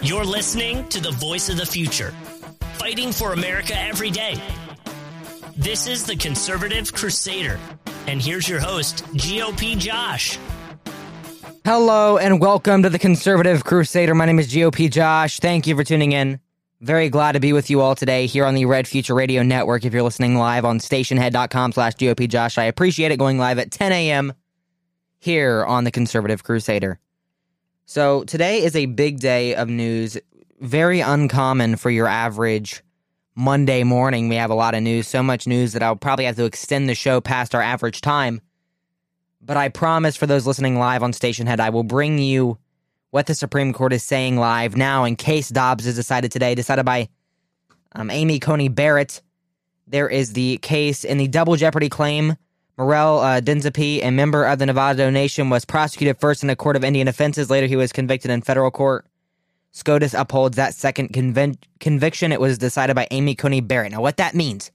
You're listening to the voice of the future, fighting for America every day. This is the Conservative Crusader. And here's your host, GOP Josh. Hello and welcome to the Conservative Crusader. My name is GOP Josh. Thank you for tuning in. Very glad to be with you all today here on the Red Future Radio Network. If you're listening live on stationhead.com slash GOP Josh, I appreciate it going live at 10 a.m. here on the Conservative Crusader. So today is a big day of news, very uncommon for your average Monday morning. We have a lot of news, so much news that I'll probably have to extend the show past our average time. But I promise for those listening live on Station Head, I will bring you what the Supreme Court is saying live now in case Dobbs is decided today, decided by um, Amy Coney Barrett. There is the case in the double jeopardy claim Merle uh, a member of the Navajo Nation, was prosecuted first in a court of Indian offenses. Later, he was convicted in federal court. SCOTUS upholds that second conven- conviction. It was decided by Amy Coney Barrett. Now, what that means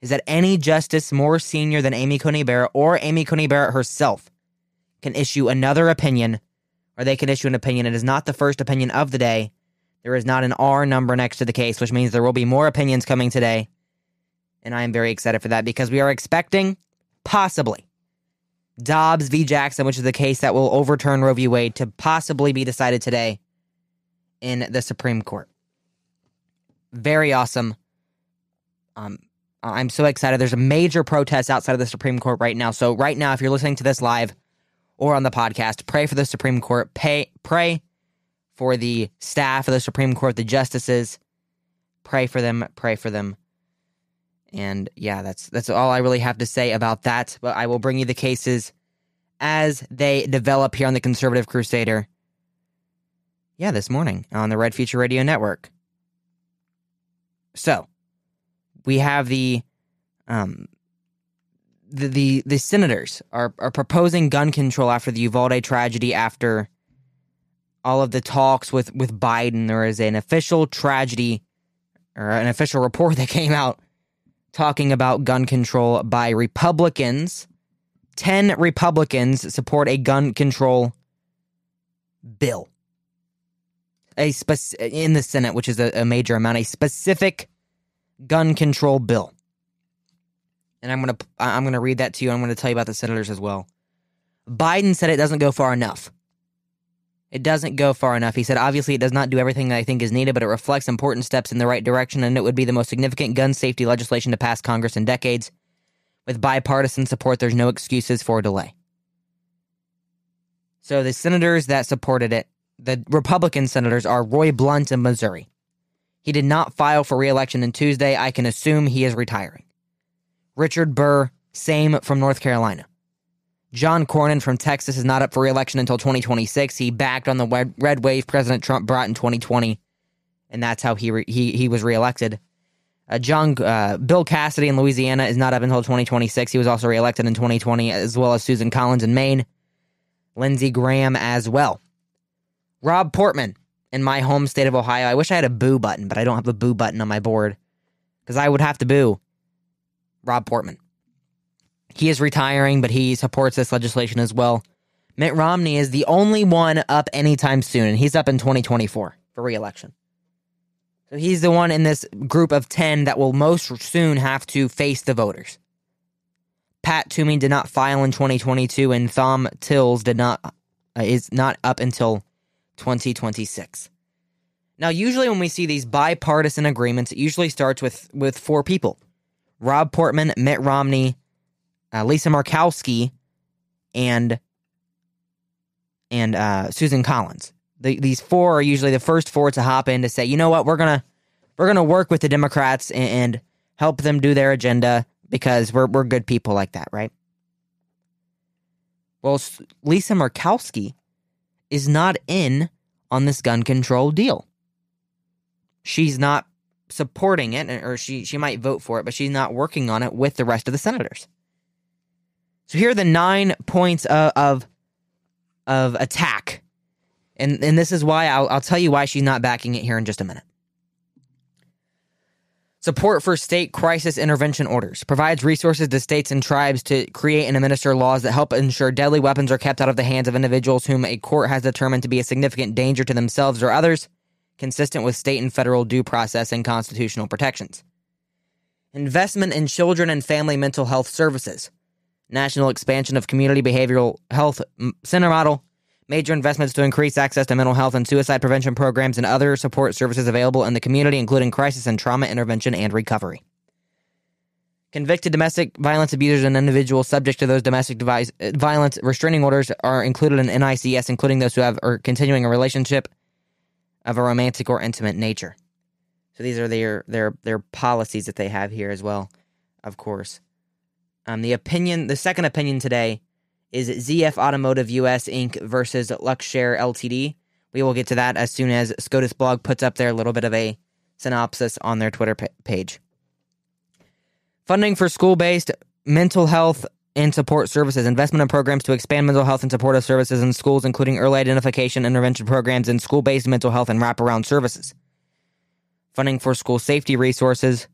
is that any justice more senior than Amy Coney Barrett or Amy Coney Barrett herself can issue another opinion, or they can issue an opinion. It is not the first opinion of the day. There is not an R number next to the case, which means there will be more opinions coming today. And I am very excited for that because we are expecting possibly Dobbs v. Jackson, which is the case that will overturn Roe v. Wade, to possibly be decided today in the Supreme Court. Very awesome. Um, I'm so excited. There's a major protest outside of the Supreme Court right now. So right now, if you're listening to this live or on the podcast, pray for the Supreme Court. Pay, pray for the staff of the Supreme Court, the justices. Pray for them. Pray for them. And yeah, that's that's all I really have to say about that. But I will bring you the cases as they develop here on the Conservative Crusader. Yeah, this morning on the Red Future Radio Network. So, we have the um the the, the senators are, are proposing gun control after the Uvalde tragedy after all of the talks with with Biden there is an official tragedy or an official report that came out talking about gun control by Republicans. 10 Republicans support a gun control bill. A spec- in the Senate, which is a, a major amount, a specific gun control bill. And I'm going to I'm going to read that to you. I'm going to tell you about the senators as well. Biden said it doesn't go far enough. It doesn't go far enough. He said, obviously, it does not do everything that I think is needed, but it reflects important steps in the right direction, and it would be the most significant gun safety legislation to pass Congress in decades. With bipartisan support, there's no excuses for delay. So the senators that supported it, the Republican senators, are Roy Blunt of Missouri. He did not file for reelection on Tuesday. I can assume he is retiring. Richard Burr, same from North Carolina. John Cornyn from Texas is not up for reelection until 2026. He backed on the red wave President Trump brought in 2020, and that's how he re- he he was reelected. Uh, John uh, Bill Cassidy in Louisiana is not up until 2026. He was also reelected in 2020, as well as Susan Collins in Maine, Lindsey Graham as well. Rob Portman in my home state of Ohio. I wish I had a boo button, but I don't have a boo button on my board because I would have to boo Rob Portman. He is retiring, but he supports this legislation as well. Mitt Romney is the only one up anytime soon, and he's up in 2024 for reelection. So he's the one in this group of 10 that will most soon have to face the voters. Pat Toomey did not file in 2022, and Thom Tillis did not uh, is not up until 2026. Now, usually when we see these bipartisan agreements, it usually starts with with four people: Rob Portman, Mitt Romney, uh, Lisa Murkowski, and and uh, Susan Collins. The, these four are usually the first four to hop in to say, you know what, we're gonna we're gonna work with the Democrats and, and help them do their agenda because we're we're good people like that, right? Well, Lisa Murkowski is not in on this gun control deal. She's not supporting it, or she she might vote for it, but she's not working on it with the rest of the senators. So here are the nine points of of, of attack, and and this is why I'll, I'll tell you why she's not backing it here in just a minute. Support for state crisis intervention orders provides resources to states and tribes to create and administer laws that help ensure deadly weapons are kept out of the hands of individuals whom a court has determined to be a significant danger to themselves or others. consistent with state and federal due process and constitutional protections. Investment in children and family mental health services. National expansion of community behavioral health center model. Major investments to increase access to mental health and suicide prevention programs and other support services available in the community, including crisis and trauma intervention and recovery. Convicted domestic violence abusers and individuals subject to those domestic device, uh, violence restraining orders are included in NICS, including those who have are continuing a relationship of a romantic or intimate nature. So these are their their their policies that they have here as well, of course. Um, the opinion, the second opinion today is ZF Automotive US Inc. versus Luxshare Ltd. We will get to that as soon as SCOTUS blog puts up their little bit of a synopsis on their Twitter page. Funding for school based mental health and support services, investment in programs to expand mental health and supportive services in schools, including early identification intervention programs and school based mental health and wraparound services. Funding for school safety resources,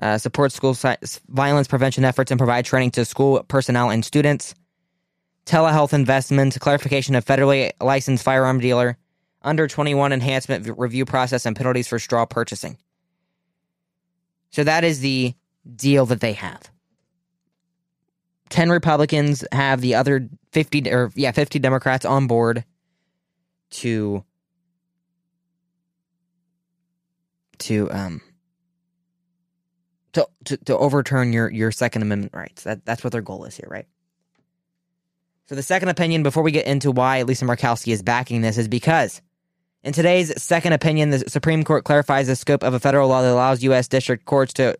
uh, support school si- violence prevention efforts, and provide training to school personnel and students. Telehealth investment, clarification of federally licensed firearm dealer, under 21 enhancement review process, and penalties for straw purchasing. So that is the deal that they have. 10 Republicans have the other 50 or yeah, 50 Democrats on board to to um to, to, to overturn your your second amendment rights. That that's what their goal is here, right? So the second opinion before we get into why Lisa Murkowski is backing this is because in today's second opinion, the Supreme Court clarifies the scope of a federal law that allows U.S. district courts to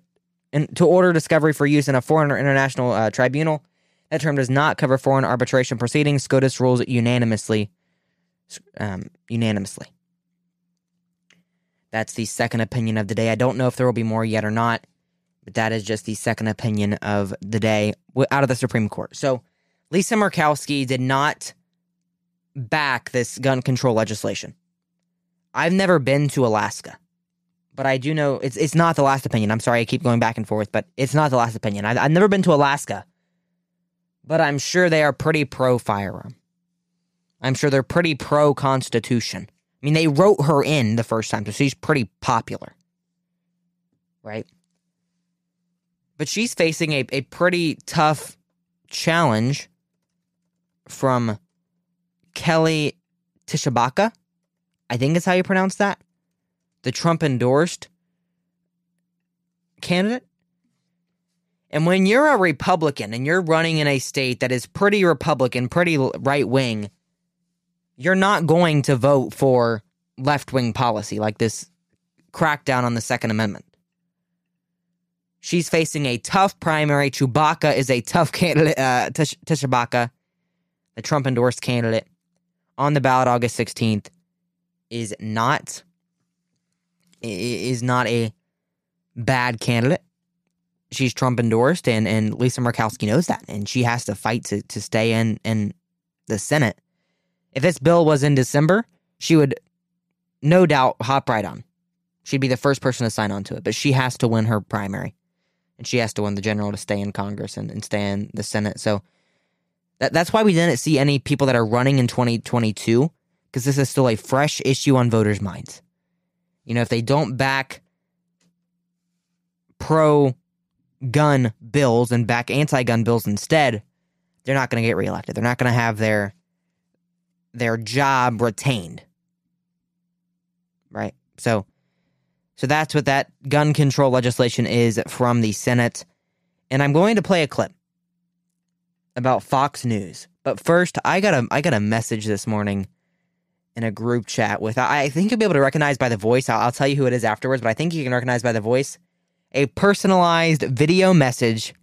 and to order discovery for use in a foreign or international uh, tribunal. That term does not cover foreign arbitration proceedings. SCOTUS rules unanimously. Um, unanimously. That's the second opinion of the day. I don't know if there will be more yet or not, but that is just the second opinion of the day out of the Supreme Court. So Lisa Murkowski did not back this gun control legislation. I've never been to Alaska but I do know it's it's not the last opinion. I'm sorry, I keep going back and forth, but it's not the last opinion. I, have never been to Alaska, but I'm sure they are pretty pro firearm. I'm sure they're pretty pro Constitution. I mean, they wrote her in the first time, so she's pretty popular, right? But she's facing a, a pretty tough challenge from Kelly Tshibaka. I think is how you pronounce that the Trump endorsed candidate. And when you're a Republican and you're running in a state that is pretty Republican, pretty right wing, you're not going to vote for left wing policy like this crackdown on the Second Amendment. She's facing a tough primary. Chewbacca is a tough candidate. Uh, Tshibaka, the Trump endorsed candidate, on the ballot August 16th, is not is not a bad candidate. She's Trump endorsed, and, and Lisa Murkowski knows that, and she has to fight to, to stay in, in the Senate. If this bill was in December, she would no doubt hop right on. She'd be the first person to sign on to it, but she has to win her primary, and she has to win the general to stay in Congress and, and stay in the Senate. So that, that's why we didn't see any people that are running in 2022, because this is still a fresh issue on voters' minds. You know, if they don't back pro gun bills and back anti gun bills instead, they're not going to get reelected. They're not going to have their their job retained. Right? So so that's what that gun control legislation is from the Senate. And I'm going to play a clip about Fox News. But first, I got a I got a message this morning in a group chat with, I think you'll be able to recognize by the voice. I'll, I'll tell you who it is afterwards, but I think you can recognize by the voice a personalized video message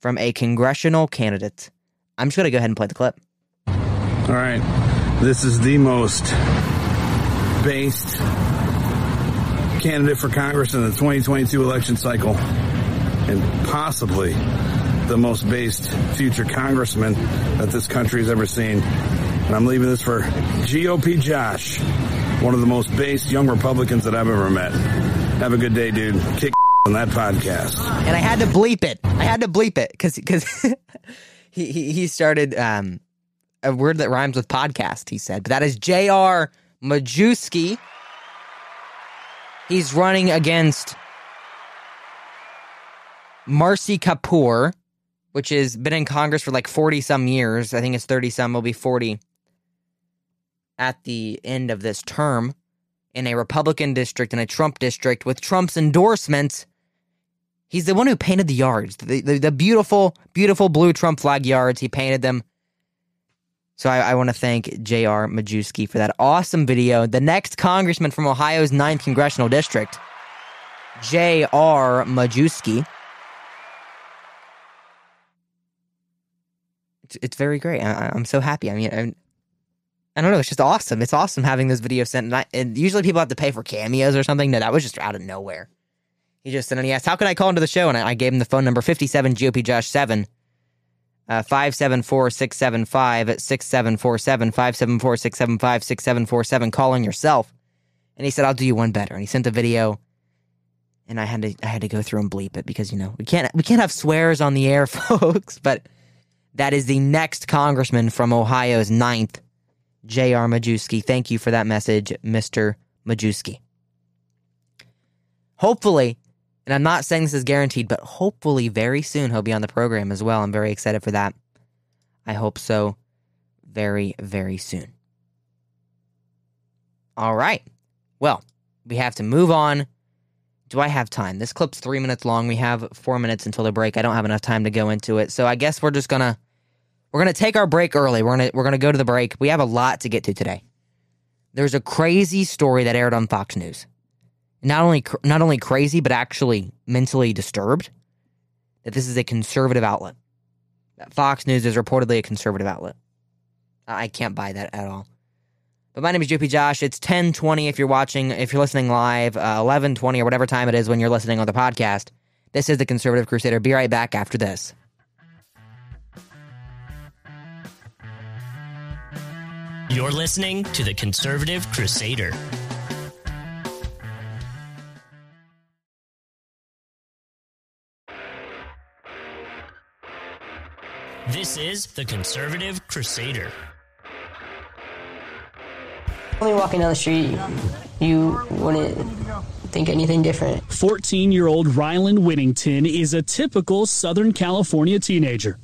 from a congressional candidate. I'm just going to go ahead and play the clip. All right. This is the most based candidate for Congress in the 2022 election cycle, and possibly the most based future congressman that this country has ever seen. And I'm leaving this for GOP Josh, one of the most based young Republicans that I've ever met. Have a good day, dude. Kick on that podcast. And I had to bleep it. I had to bleep it because because he, he he started um, a word that rhymes with podcast. He said, but that is J.R. Majewski. He's running against Marcy Kaptur, which has been in Congress for like 40 some years. I think it's 30 some, will be 40 at the end of this term in a Republican district and a Trump district with Trump's endorsements. He's the one who painted the yards, the, the, the beautiful, beautiful blue Trump flag yards. He painted them. So I, I want to thank J.R. Majewski for that awesome video. The next congressman from Ohio's 9th congressional district, J.R. Majewski. It's, very great. I, I'm so happy. I mean, I don't know. It's just awesome. It's awesome having this video sent. And, I, and usually people have to pay for cameos or something. No, that was just out of nowhere. He just sent and he asked, How can I call into the show? And I, gave him the phone number 57 GOP Josh 7. Uh, 574 675 6747 574 675 6747 calling yourself and he said i'll do you one better and he sent the video and i had to i had to go through and bleep it because you know we can't we can't have swears on the air folks but that is the next congressman from ohio's ninth J.R. Majewski. Thank you for that message, Mr. Majewski. Hopefully, and I'm not saying this is guaranteed, but hopefully very soon he'll be on the program as well. I'm very excited for that. I hope so very, very soon. All right. Well, we have to move on. Do I have time? This clip's three minutes long. We have four minutes until the break. I don't have enough time to go into it. So I guess we're just to we're to take our break early. We're to we're to go to the break. We have a lot to get to today. There's a crazy story that aired on Fox News. Not only not only crazy but actually mentally disturbed that this is a conservative outlet. That Fox News is reportedly a conservative outlet. I can't buy that at all. But my name is GOP Josh. It's 1020 if you're watching, if you're listening live, uh, 1120 or whatever time it is when you're listening on the podcast. This is the Conservative Crusader. Be right back after this. You're listening to the Conservative Crusader. This is the Conservative Crusader. Only walking down the street, you wouldn't think anything different. 14 year old Ryland Whittington is a typical Southern California teenager.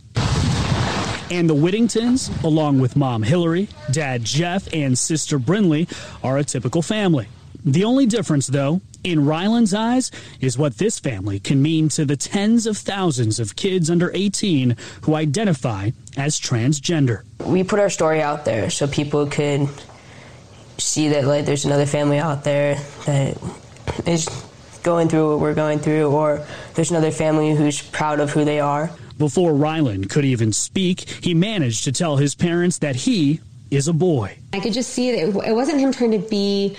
And the Whittingtons, along with mom Hillary, dad Jeff, and sister Brinley, are a typical family. The only difference, though, in Ryland's eyes, is what this family can mean to the tens of thousands of kids under 18 who identify as transgender. We put our story out there so people could see that like there's another family out there that is going through what we're going through, or there's another family who's proud of who they are. Before Ryland could even speak, he managed to tell his parents that he is a boy. I could just see that it wasn't him trying to be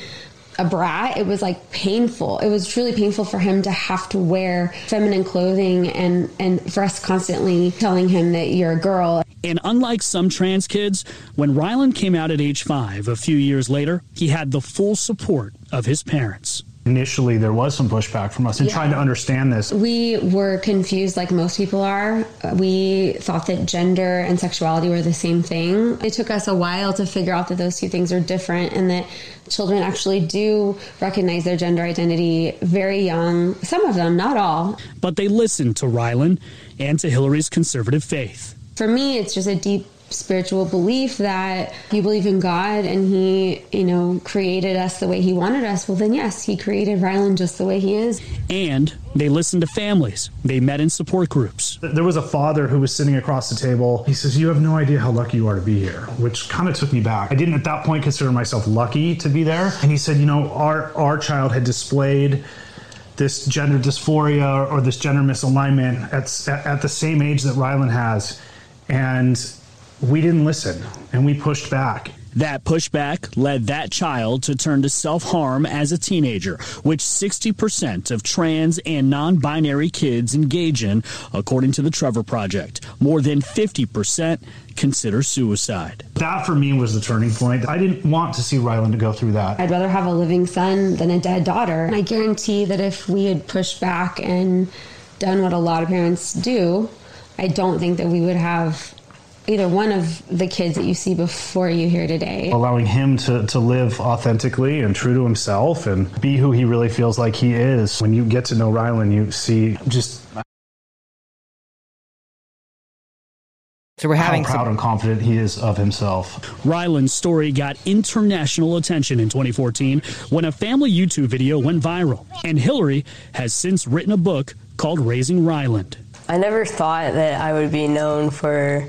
a brat. It was like painful. It was truly painful for him to have to wear feminine clothing and, and for us constantly telling him that you're a girl. And unlike some trans kids, when Ryland came out at age five, a few years later, he had the full support of his parents initially there was some pushback from us in yeah. trying to understand this. We were confused like most people are. We thought that gender and sexuality were the same thing. It took us a while to figure out that those two things are different and that children actually do recognize their gender identity very young. Some of them, not all. But they listened to Ryland and to Hillary's conservative faith. For me, it's just a deep spiritual belief that you believe in God and He, you know, created us the way He wanted us, well, then yes, He created Ryland just the way He is. And they listened to families. They met in support groups. There was a father who was sitting across the table. He says, You have no idea how lucky you are to be here, which kind of took me back. I didn't at that point consider myself lucky to be there. And he said, You know, our, our child had displayed this gender dysphoria or this gender misalignment at, at the same age that Ryland has. And we didn't listen and we pushed back. That pushback led that child to turn to self harm as a teenager, which 60% of trans and non binary kids engage in, according to the Trevor Project. More than 50% consider suicide. That for me was the turning point. I didn't want to see Ryland go through that. I'd rather have a living son than a dead daughter. I guarantee that if we had pushed back and done what a lot of parents do, I don't think that we would have either one of the kids that you see before you here today. Allowing him to, to live authentically and true to himself and be who he really feels like he is. When you get to know Ryland, you see just So we're having how proud some, and confident he is of himself. Ryland's story got international attention in 2014 when a family YouTube video went viral, and Hillary has since written a book called Raising Ryland. I never thought that I would be known for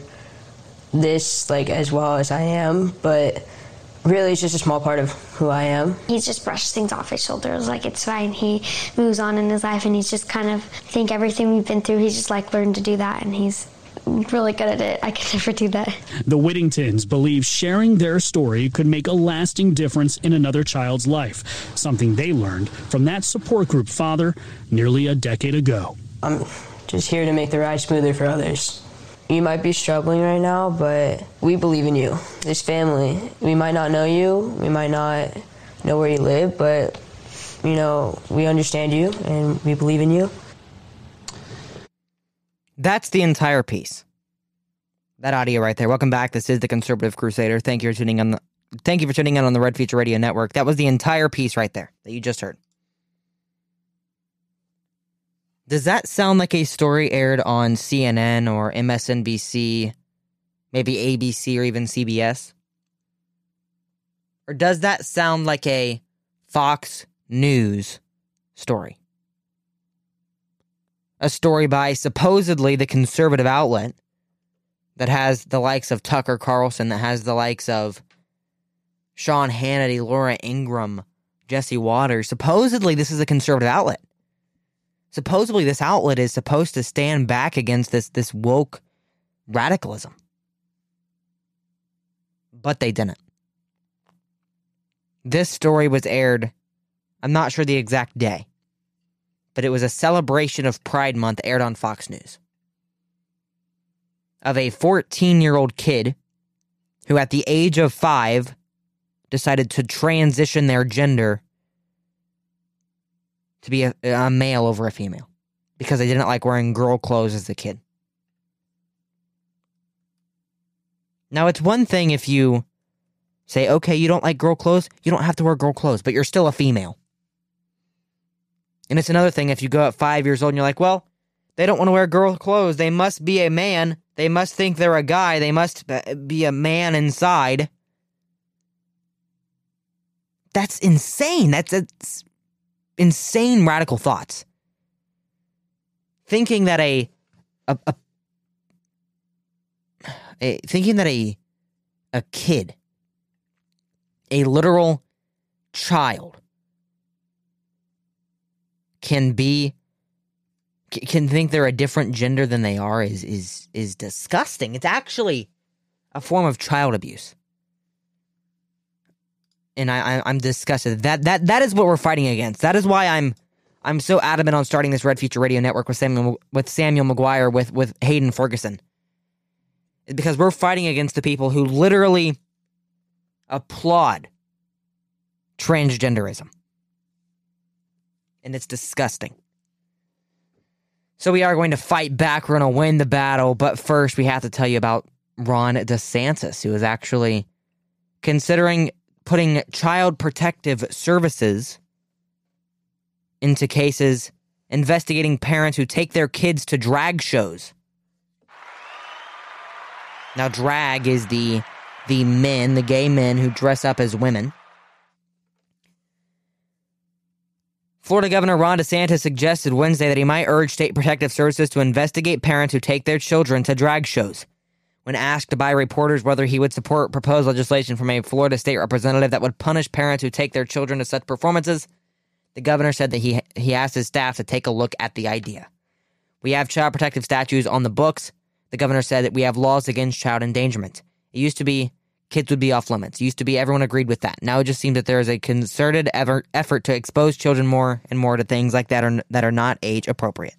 this like as well as I am, but really it's just a small part of who I am. He just brushes things off his shoulders like it's fine. He moves on in his life and he's just kind of I think everything we've been through he's just like learned to do that and he's really good at it. I could never do that. The Whittingtons believe sharing their story could make a lasting difference in another child's life, something they learned from that support group father nearly a decade ago. I'm just here to make the ride smoother for others. You might be struggling right now, but we believe in you. This family, we might not know you, we might not know where you live, but you know, we understand you and we believe in you. That's the entire piece. That audio right there. Welcome back. This is the Conservative Crusader. Thank you for tuning in. The, thank you for tuning in on the Red Future Radio Network. That was the entire piece right there that you just heard. Does that sound like a story aired on CNN or MSNBC, maybe ABC or even CBS? Or does that sound like a Fox News story? A story by supposedly the conservative outlet that has the likes of Tucker Carlson, that has the likes of Sean Hannity, Laura Ingraham, Jesse Watters. Supposedly, this is a conservative outlet supposedly this outlet is supposed to stand back against this this woke radicalism. But they didn't. This story was aired i'm not sure the exact day but it was a celebration of pride month aired on fox news of a 14 year old kid who at the age of 5 decided to transition their gender to be a, a male over a female because I didn't like wearing girl clothes as a kid. Now, it's one thing if you say, okay, you don't like girl clothes, you don't have to wear girl clothes, but you're still a female. And it's another thing if you go at five years old and you're like, well, they don't want to wear girl clothes. They must be a man. They must think they're a guy. They must be a man inside. That's insane. That's, that's insane radical thoughts. Thinking that a, a, a, a thinking that a a kid, a literal child, can be can think they're a different gender than they are is is is disgusting. It's actually a form of child abuse and I, I am disgusted. That that that is what we're fighting against. That is why I'm I'm so adamant on starting this Red Future Radio Network with Samuel with Samuel McGuire with with Hayden Ferguson. Because we're fighting against the people who literally applaud transgenderism. And it's disgusting. So we are going to fight back. We're going to win the battle. But first, we have to tell you about Ron DeSantis, who is actually considering putting child protective services into cases investigating parents who take their kids to drag shows. Now drag is the the men, the gay men who dress up as women. Florida Governor Ron DeSantis suggested Wednesday that he might urge state protective services to investigate parents who take their children to drag shows. When asked by reporters whether he would support proposed legislation from a Florida state representative that would punish parents who take their children to such performances, the governor said that he, he asked his staff to take a look at the idea. We have child protective statutes on the books. The governor said that we have laws against child endangerment. It used to be kids would be off limits. It used to be everyone agreed with that. Now it just seems that there is a concerted effort to expose children more and more to things like that are, that are not age appropriate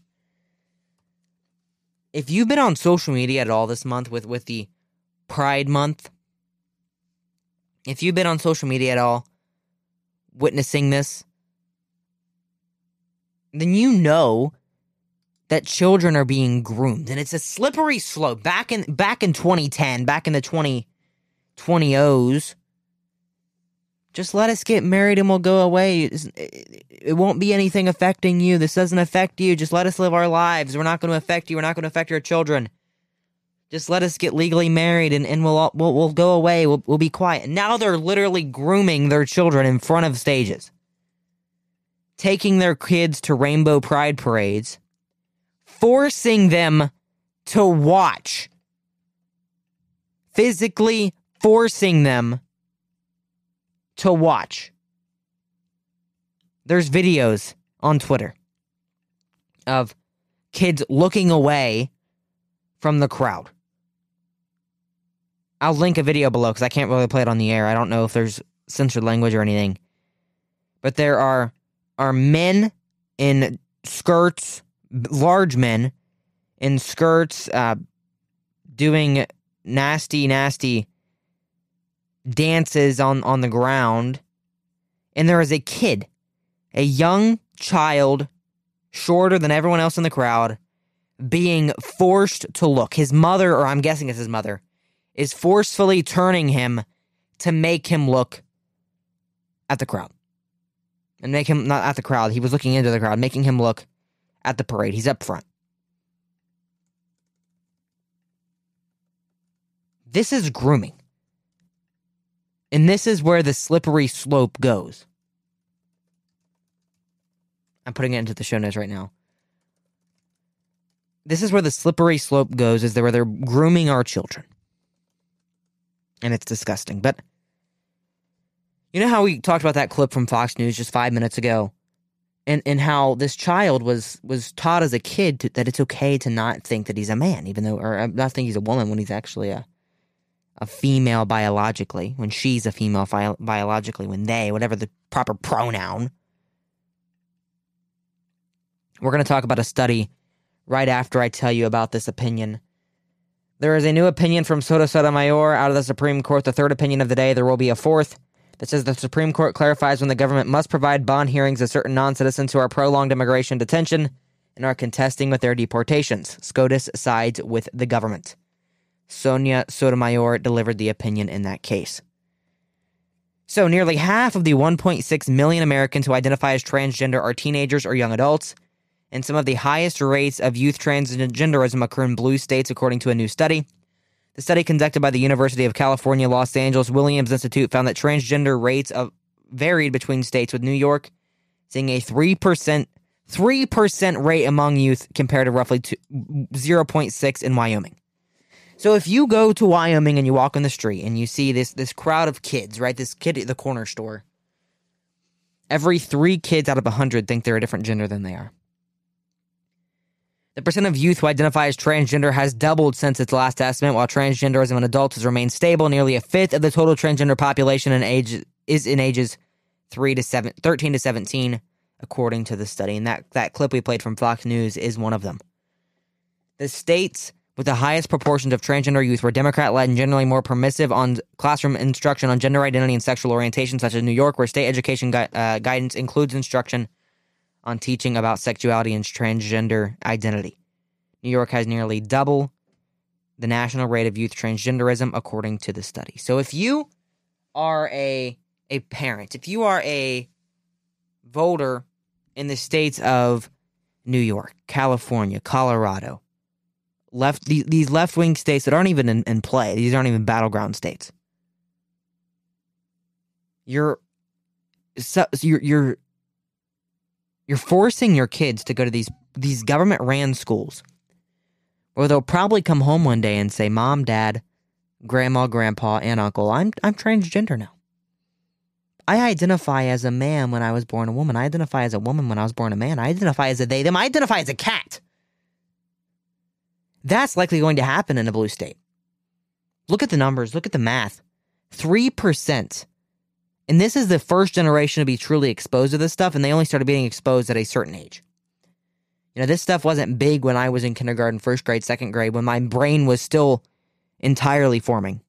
if you've been on social media at all this month with with the Pride Month, if you've been on social media at all witnessing this, then you know that children are being groomed. And it's a slippery slope. Back in back in 2010 back in the 2020s just let us get married and we'll go away. It won't be anything affecting you. This doesn't affect you. Just let us live our lives. We're not going to affect you. We're not going to affect your children. Just let us get legally married and, and we'll, all, we'll we'll go away. We'll, we'll be quiet. Now they're literally grooming their children in front of stages. Taking their kids to rainbow pride parades. Forcing them to watch, physically forcing them to watch. There's videos on Twitter of kids looking away from the crowd. I'll link a video below because I can't really play it on the air. I don't know if there's censored language or anything. But there are are men in skirts large men in skirts uh, doing nasty, nasty dances on, on the ground. And there is a kid, a young child, shorter than everyone else in the crowd, being forced to look. His mother, or I'm guessing it's his mother, is forcefully turning him to make him look at the crowd. And make him, not at the crowd, he was looking into the crowd, making him look at the parade. He's up front. This is grooming. And this is where the slippery slope goes. I'm putting it into the show notes right now. This is where the slippery slope goes, is where they're grooming our children. And it's disgusting. But you know how we talked about that clip from Fox News just five minutes ago and and how this child was was taught as a kid to, that it's okay to not think that he's a man, even though or uh, not think he's a woman when he's actually a a female biologically, when she's a female fi- biologically, when they, whatever the proper pronoun. We're going to talk about a study right after I tell you about this opinion. There is a new opinion from Soto Sotomayor out of the Supreme Court, the third opinion of the day. There will be a fourth that says the Supreme Court clarifies when the government must provide bond hearings to certain non citizens who are prolonged immigration detention and are contesting with their deportations. SCOTUS sides with the government. Sonia Sotomayor delivered the opinion in that case. So, nearly half of the 1.6 million Americans who identify as transgender are teenagers or young adults, and some of the highest rates of youth transgenderism occur in blue states, according to a new study. The study conducted by the University of California, Los Angeles Williams Institute found that transgender rates of varied between states, with New York seeing a 3%, 3% rate among youth compared to roughly 0.6 in Wyoming. So if you go to Wyoming and you walk in the street and you see this this crowd of kids, right? This kid at the corner store. Every 3 kids out of a 100 think they're a different gender than they are. The percent of youth who identify as transgender has doubled since its last estimate, while transgenderism in adults has remained stable. Nearly a fifth of the total transgender population in age is in ages 3 to 7, 13 to 17, according to the study. And that, that clip we played from Fox News is one of them. The states with the highest proportions of transgender youth were Democrat led and generally more permissive on classroom instruction on gender identity and sexual orientation, such as New York, where state education uh, guidance includes instruction on teaching about sexuality and transgender identity. New York has nearly double the national rate of youth transgenderism, according to the study. So if you are a a parent, if you are a voter in the states of New York, California, Colorado, left these, these left wing states that aren't even in, in play, these aren't even battleground states. You're you're you're you're forcing your kids to go to these these government ran schools where they'll probably come home one day and say, "Mom, Dad, Grandma, Grandpa, and Uncle, I'm I'm transgender now. I identify as a man when I was born a woman. I identify as a woman when I was born a man. I identify as a they them. I identify as a cat." That's likely going to happen in a blue state. Look at the numbers. Look at the math. Three percent and this is the first generation to be truly exposed to this stuff, and they only started being exposed at a certain age. You know, this stuff wasn't big when I was in kindergarten, first grade, second grade, when my brain was still entirely forming.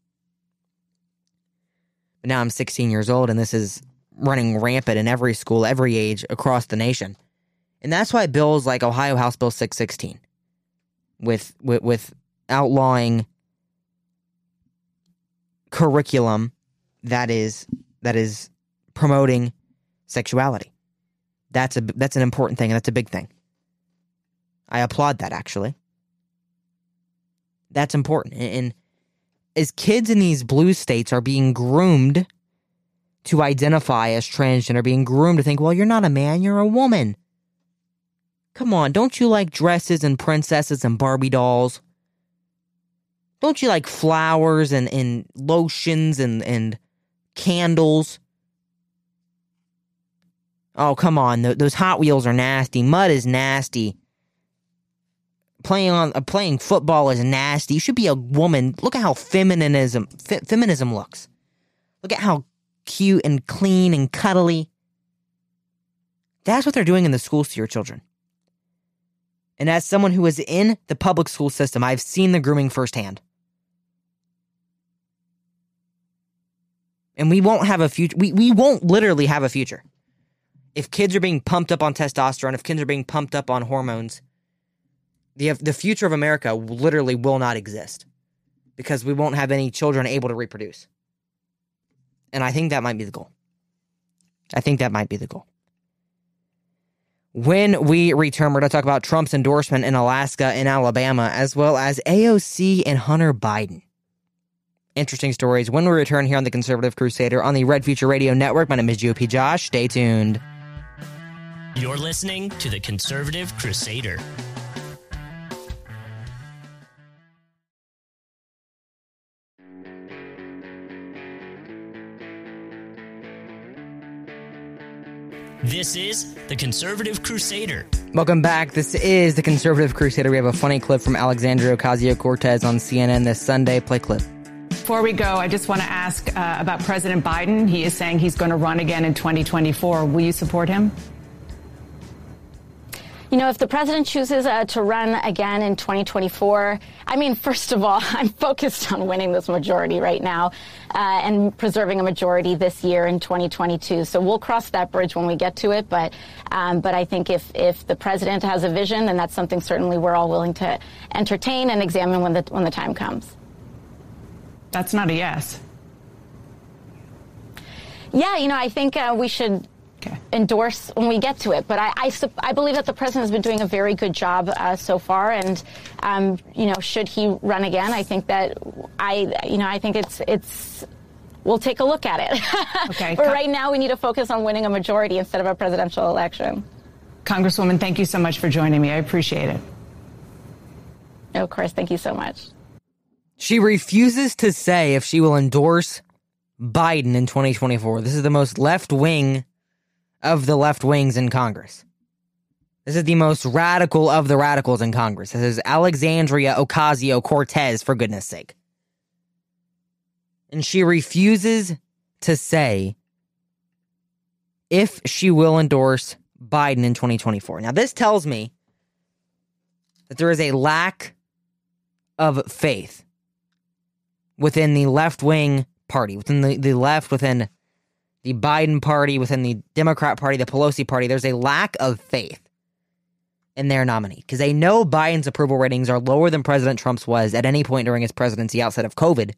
But now I'm 16 years old, and this is running rampant in every school, every age across the nation. And that's why bills like Ohio House Bill 616 with with, with outlawing curriculum that is that is promoting sexuality. That's a that's an important thing and that's a big thing. I applaud that actually. That's important. And, and as kids in these blue states are being groomed to identify as transgender, being groomed to think, well, you're not a man, you're a woman. Come on, don't you like dresses and princesses and Barbie dolls? Don't you like flowers and, and lotions and, and candles? Oh, come on. those Hot Wheels are nasty. Mud is nasty. Playing on uh, playing football is nasty. You should be a woman. Look at how feminism fe- feminism looks. Look at how cute and clean and cuddly. That's what they're doing in the schools to your children. And as someone who is in the public school system, I've seen the grooming firsthand. And we won't have a future. We, we won't literally have a future. If kids are being pumped up on testosterone, if kids are being pumped up on hormones, the, the future of America literally will not exist because we won't have any children able to reproduce. And I think that might be the goal. I think that might be the goal. When we return, we're going to talk about Trump's endorsement in Alaska and Alabama, as well as AOC and Hunter Biden. Interesting stories when we return here on the Conservative Crusader on the Red Future Radio Network. My name is GOP Josh. Stay tuned. You're listening to the Conservative Crusader. This is the Conservative Crusader. Welcome back. This is the Conservative Crusader. We have a funny clip from Alexandria Ocasio Cortez on CNN this Sunday. Play clip. Before we go, I just want to ask uh, about President Biden. He is saying he's going to run again in 2024. Will you support him? You know, if the president chooses uh, to run again in 2024, I mean, first of all, I'm focused on winning this majority right now uh, and preserving a majority this year in 2022. So we'll cross that bridge when we get to it. But um, but I think if if the president has a vision, then that's something certainly we're all willing to entertain and examine when the when the time comes. That's not a yes. Yeah, you know, I think uh, we should. Endorse when we get to it. But I, I, I, believe that the president has been doing a very good job uh, so far. And, um, you know, should he run again, I think that I, you know, I think it's, it's, we'll take a look at it. Okay. but right now we need to focus on winning a majority instead of a presidential election. Congresswoman, thank you so much for joining me. I appreciate it. Of course. Thank you so much. She refuses to say if she will endorse Biden in 2024. This is the most left wing of the left wings in Congress. This is the most radical of the radicals in Congress. This is Alexandria Ocasio Cortez, for goodness sake. And she refuses to say if she will endorse Biden in 2024. Now, this tells me that there is a lack of faith within the left wing party, within the, the left, within the Biden party, within the Democrat party, the Pelosi party, there's a lack of faith in their nominee because they know Biden's approval ratings are lower than President Trump's was at any point during his presidency outside of COVID,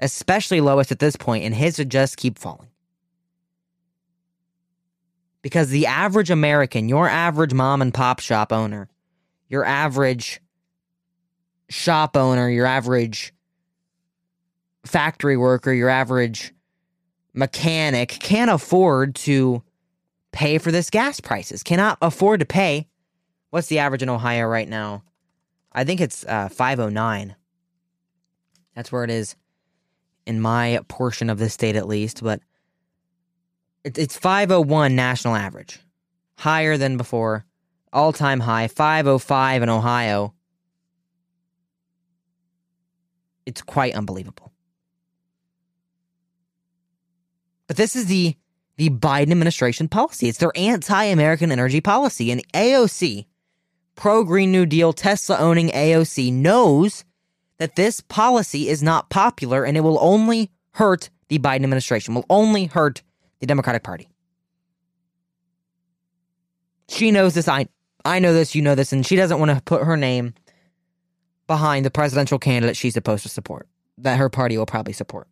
especially lowest at this point, and his would just keep falling. Because the average American, your average mom and pop shop owner, your average shop owner, your average factory worker, your average mechanic can't afford to pay for this gas prices, cannot afford to pay. What's the average in Ohio right now? I think it's uh, 509. That's where it is in my portion of the state, at least. But it, it's 501 national average, higher than before, all time high, 505 in Ohio. It's quite unbelievable. But this is the the Biden administration policy. It's their anti-American energy policy. And AOC, pro Green New Deal, Tesla owning AOC, knows that this policy is not popular and it will only hurt the Biden administration, will only hurt the Democratic Party. She knows this. I I know this. You know this, and she doesn't want to put her name behind the presidential candidate she's supposed to support. That her party will probably support.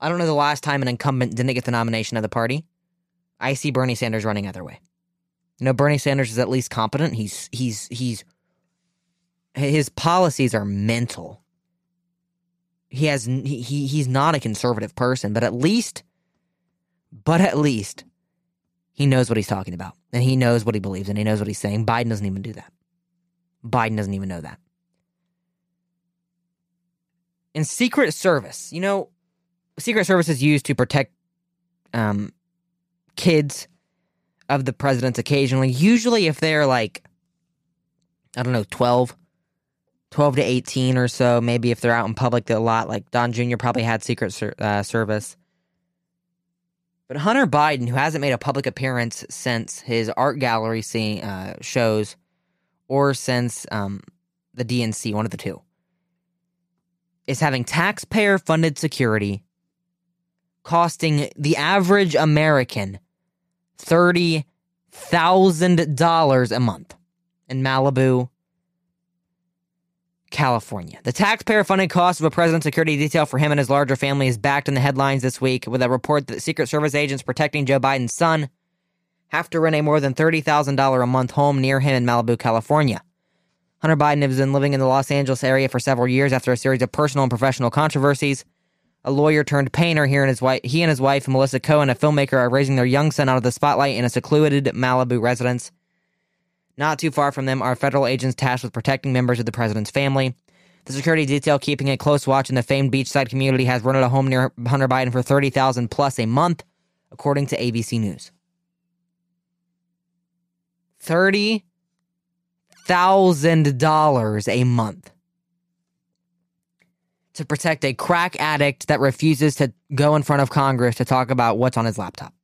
I don't know the last time an incumbent didn't get the nomination of the party. I see Bernie Sanders running either way. You know, Bernie Sanders is at least competent. He's he's he's his policies are mental. He has he he's not a conservative person, but at least but at least he knows what he's talking about and he knows what he believes and he knows what he's saying. Biden doesn't even do that. Biden doesn't even know that. In Secret Service, you know, Secret Service is used to protect um, kids of the presidents occasionally. Usually, if they're like, I don't know, 12, 12 to 18 or so, maybe if they're out in public a lot, like Don Jr. probably had Secret uh, Service. But Hunter Biden, who hasn't made a public appearance since his art gallery uh, shows or since um, the DNC, one of the two, is having taxpayer funded security costing the average American $30,000 a month in Malibu, California. The taxpayer funded cost of a president's security detail for him and his larger family is backed in the headlines this week with a report that Secret Service agents protecting Joe Biden's son have to rent a more than $30,000 a month home near him in Malibu, California. Hunter Biden has been living in the Los Angeles area for several years after a series of personal and professional controversies. A lawyer turned painter here and his wife, he and his wife, Melissa Cohen, a filmmaker, are raising their young son out of the spotlight in a secluded Malibu residence. Not too far from them are federal agents tasked with protecting members of the president's family. The security detail keeping a close watch in the famed beachside community has rented a home near Hunter Biden for 30000 plus a month, according to ABC News. $30,000 a month to protect a crack addict that refuses to go in front of Congress to talk about what's on his laptop.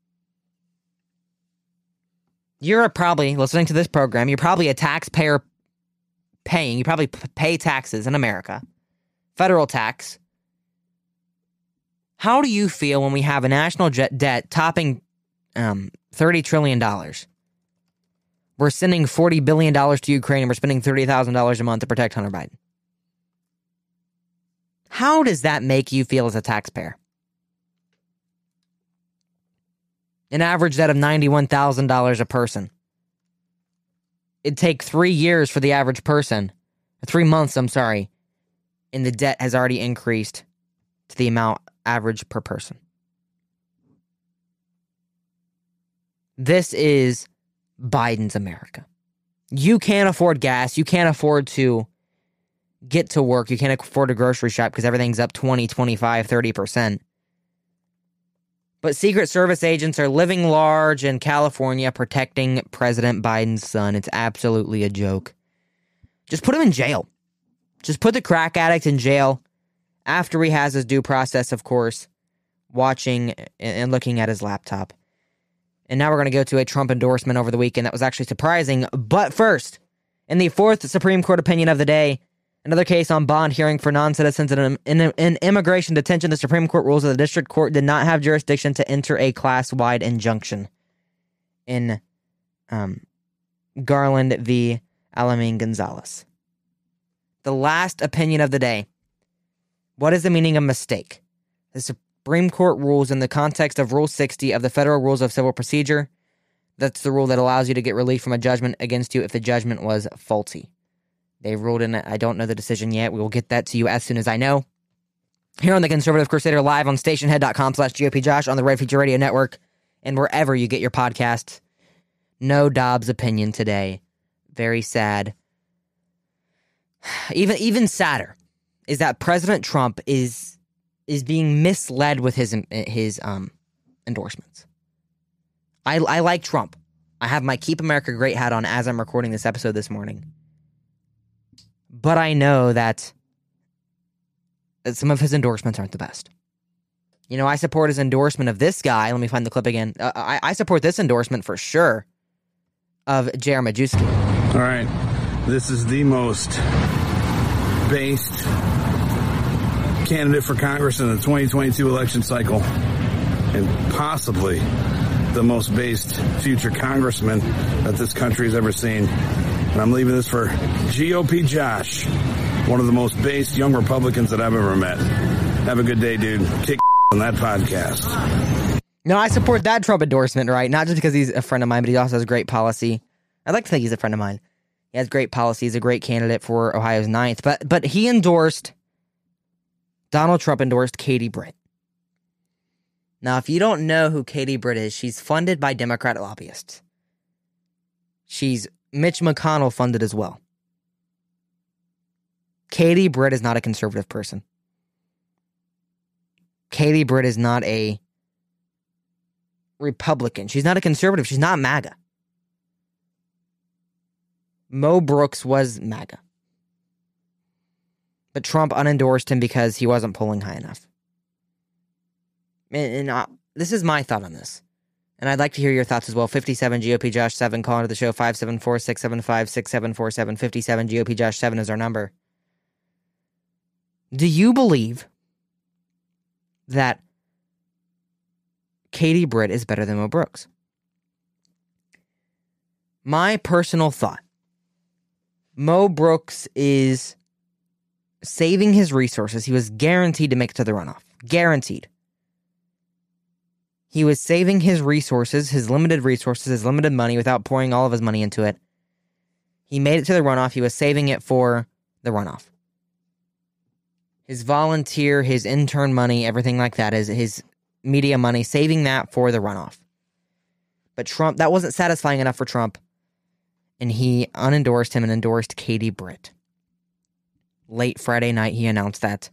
You're probably listening to this program, you're probably a taxpayer paying, you probably pay taxes in America, federal tax. How do you feel when we have a national debt topping um, $30 trillion? We're sending $40 billion to Ukraine and we're spending $30,000 a month to protect Hunter Biden. How does that make you feel as a taxpayer? An average debt of $91,000 a person. It'd take three years for the average person, three months, I'm sorry, and the debt has already increased to the amount average per person. This is Biden's America. You can't afford gas. You can't afford to get to work. You can't afford a grocery shop because everything's up 20, 25, 30%. But Secret Service agents are living large in California protecting President Biden's son. It's absolutely a joke. Just put him in jail. Just put the crack addict in jail after he has his due process, of course, watching and looking at his laptop. And now we're going to go to a Trump endorsement over the weekend that was actually surprising. But first, in the fourth Supreme Court opinion of the day, Another case on bond hearing for non citizens in, in, in, immigration detention. The Supreme Court rules that the district court did not have jurisdiction to enter a class wide injunction in um, Garland v. Aleman Gonzalez. The last opinion of the day. What is the meaning of mistake? The Supreme Court rules in the context of Rule 60 of the Federal Rules of Civil Procedure. That's the rule that allows you to get relief from a judgment against you if the judgment was faulty. They ruled in it. I don't know the decision yet. We will get that to you as soon as I know. Here on the Conservative Crusader live on stationhead.com slash GOP Josh on the Red Future Radio Network and wherever you get your podcasts. No Dobbs opinion today. Very sad. Even even sadder is that President Trump is is being misled with his his um endorsements. I I like Trump. I have my Keep America Great hat on as I'm recording this episode this morning but I know that, some of his endorsements aren't the best. You know, I support his endorsement of this guy. Let me find the clip again. Uh, I, I support this endorsement for sure of J.R. Majewski. All right. This is the most based candidate for Congress in the 2022 election cycle and possibly the most based future congressman that this country has ever seen. And I'm leaving this for GOP Josh, one of the most based young Republicans that I've ever met. Have a good day, dude. Kick on that podcast. No, I support that Trump endorsement, right? Not just because he's a friend of mine, but he also has great policy. I'd like to think he's a friend of mine. He has great policy. He's a great candidate for Ohio's ninth. But but he endorsed Donald Trump endorsed Katie Britt. Now, if you don't know who Katie Britt is, she's funded by Democrat lobbyists. She's Mitch McConnell funded as well. Katie Britt is not a conservative person. Katie Britt is not a Republican. She's not a conservative. She's not MAGA. Mo Brooks was MAGA. But Trump unendorsed him because he wasn't polling high enough. And, and uh, this is my thought on this. And I'd like to hear your thoughts as well. 57 GOP Josh 7, call into the show 574 675 6747. 57 GOP Josh 7 is our number. Do you believe that Katie Britt is better than Mo Brooks? My personal thought Mo Brooks is saving his resources. He was guaranteed to make it to the runoff. Guaranteed. He was saving his resources, his limited resources, his limited money without pouring all of his money into it. He made it to the runoff. He was saving it for the runoff. His volunteer, his intern money, everything like that is his media money, saving that for the runoff. But Trump, that wasn't satisfying enough for Trump. And he unendorsed him and endorsed Katie Britt. Late Friday night, he announced that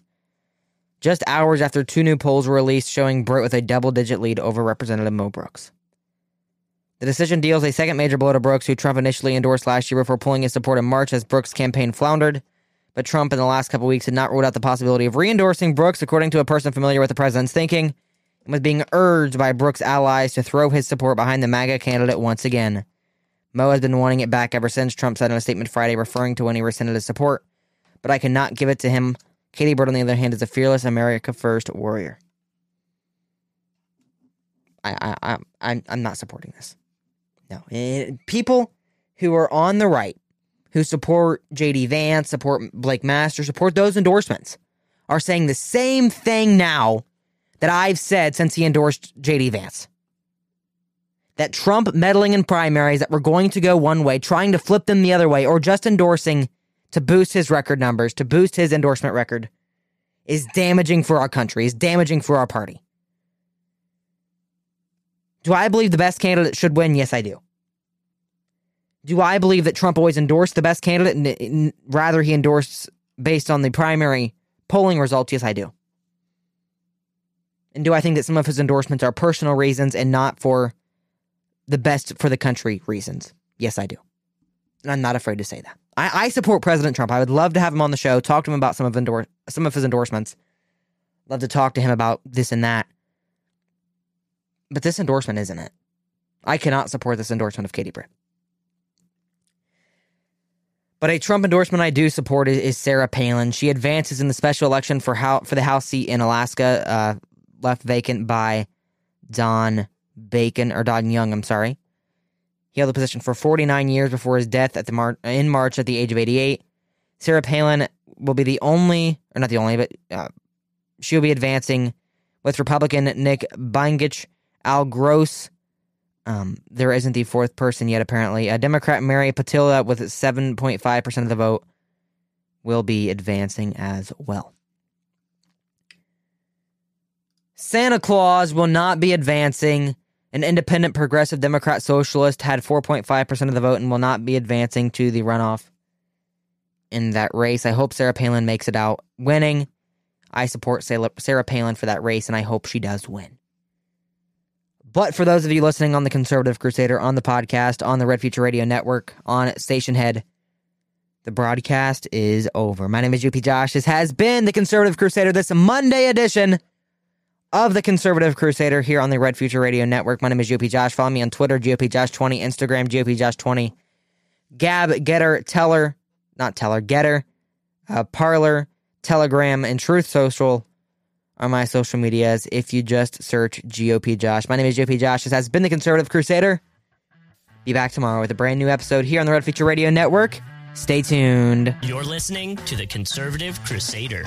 just hours after two new polls were released showing Britt with a double digit lead over Representative Mo Brooks. The decision deals a second major blow to Brooks, who Trump initially endorsed last year before pulling his support in March as Brooks' campaign floundered. But Trump, in the last couple weeks, had not ruled out the possibility of re endorsing Brooks, according to a person familiar with the president's thinking, and was being urged by Brooks' allies to throw his support behind the MAGA candidate once again. Mo has been wanting it back ever since, Trump said in a statement Friday referring to when he rescinded his support. But I cannot give it to him Katie Britt, on the other hand, is a fearless America First warrior. I, I, I, I'm, I'm not supporting this. No, it, eh, people who are on the right, who support JD Vance, support Blake Master, support those endorsements, are saying the same thing now that I've said since he endorsed JD Vance. That Trump meddling in primaries that we're going to go one way, trying to flip them the other way, or just endorsing to boost his record numbers, to boost his endorsement record, is damaging for our country, is damaging for our party. Do I believe the best candidate should win? Yes, I do. Do I believe that Trump always endorsed the best candidate and rather he endorsed based on the primary polling results? Yes, I do. And do I think that some of his endorsements are personal reasons and not for the best for the country reasons? Yes, I do. And I'm not afraid to say that. I, I support President Trump. I would love to have him on the show, talk to him about some of some of his endorsements. Love to talk to him about this and that. But this endorsement isn't it. I cannot support this endorsement of Katie Britt. But a Trump endorsement I do support is, is, Sarah Palin. She advances in the special election for how for the House seat in Alaska, uh, left vacant by Don Bacon or Don Young. I'm sorry. He held the position for 49 years before his death at the Mar- in March at the age of 88. Sarah Palin will be the only, or not the only, but uh, she'll be advancing with Republican Nick Begich, Al Gross. Um, there isn't the fourth person yet, apparently. A Democrat Mary Peltola with 7.5% of the vote will be advancing as well. Santa Claus will not be advancing an independent progressive Democrat socialist had 4.5% of the vote and will not be advancing to the runoff in that race. I hope Sarah Palin makes it out winning. I support Sarah Palin for that race, and I hope she does win. But for those of you listening on the Conservative Crusader, on the podcast, on the Red Future Radio Network, on Station Head, the broadcast is over. My name is GOP Josh. This has been the Conservative Crusader, this Monday edition of the Conservative Crusader here on the Red Future Radio Network. My name is GOP Josh. Follow me on Twitter, GOP Josh20, Instagram, GOP Josh20, Gab, Gettr, Teller, not Teller, Gettr, uh, Parler, Telegram, and Truth Social on my social medias if you just search GOP Josh. My name is GOP Josh. This has been the Conservative Crusader. Be back tomorrow with a brand new episode here on the Red Future Radio Network. Stay tuned. You're listening to the Conservative Crusader.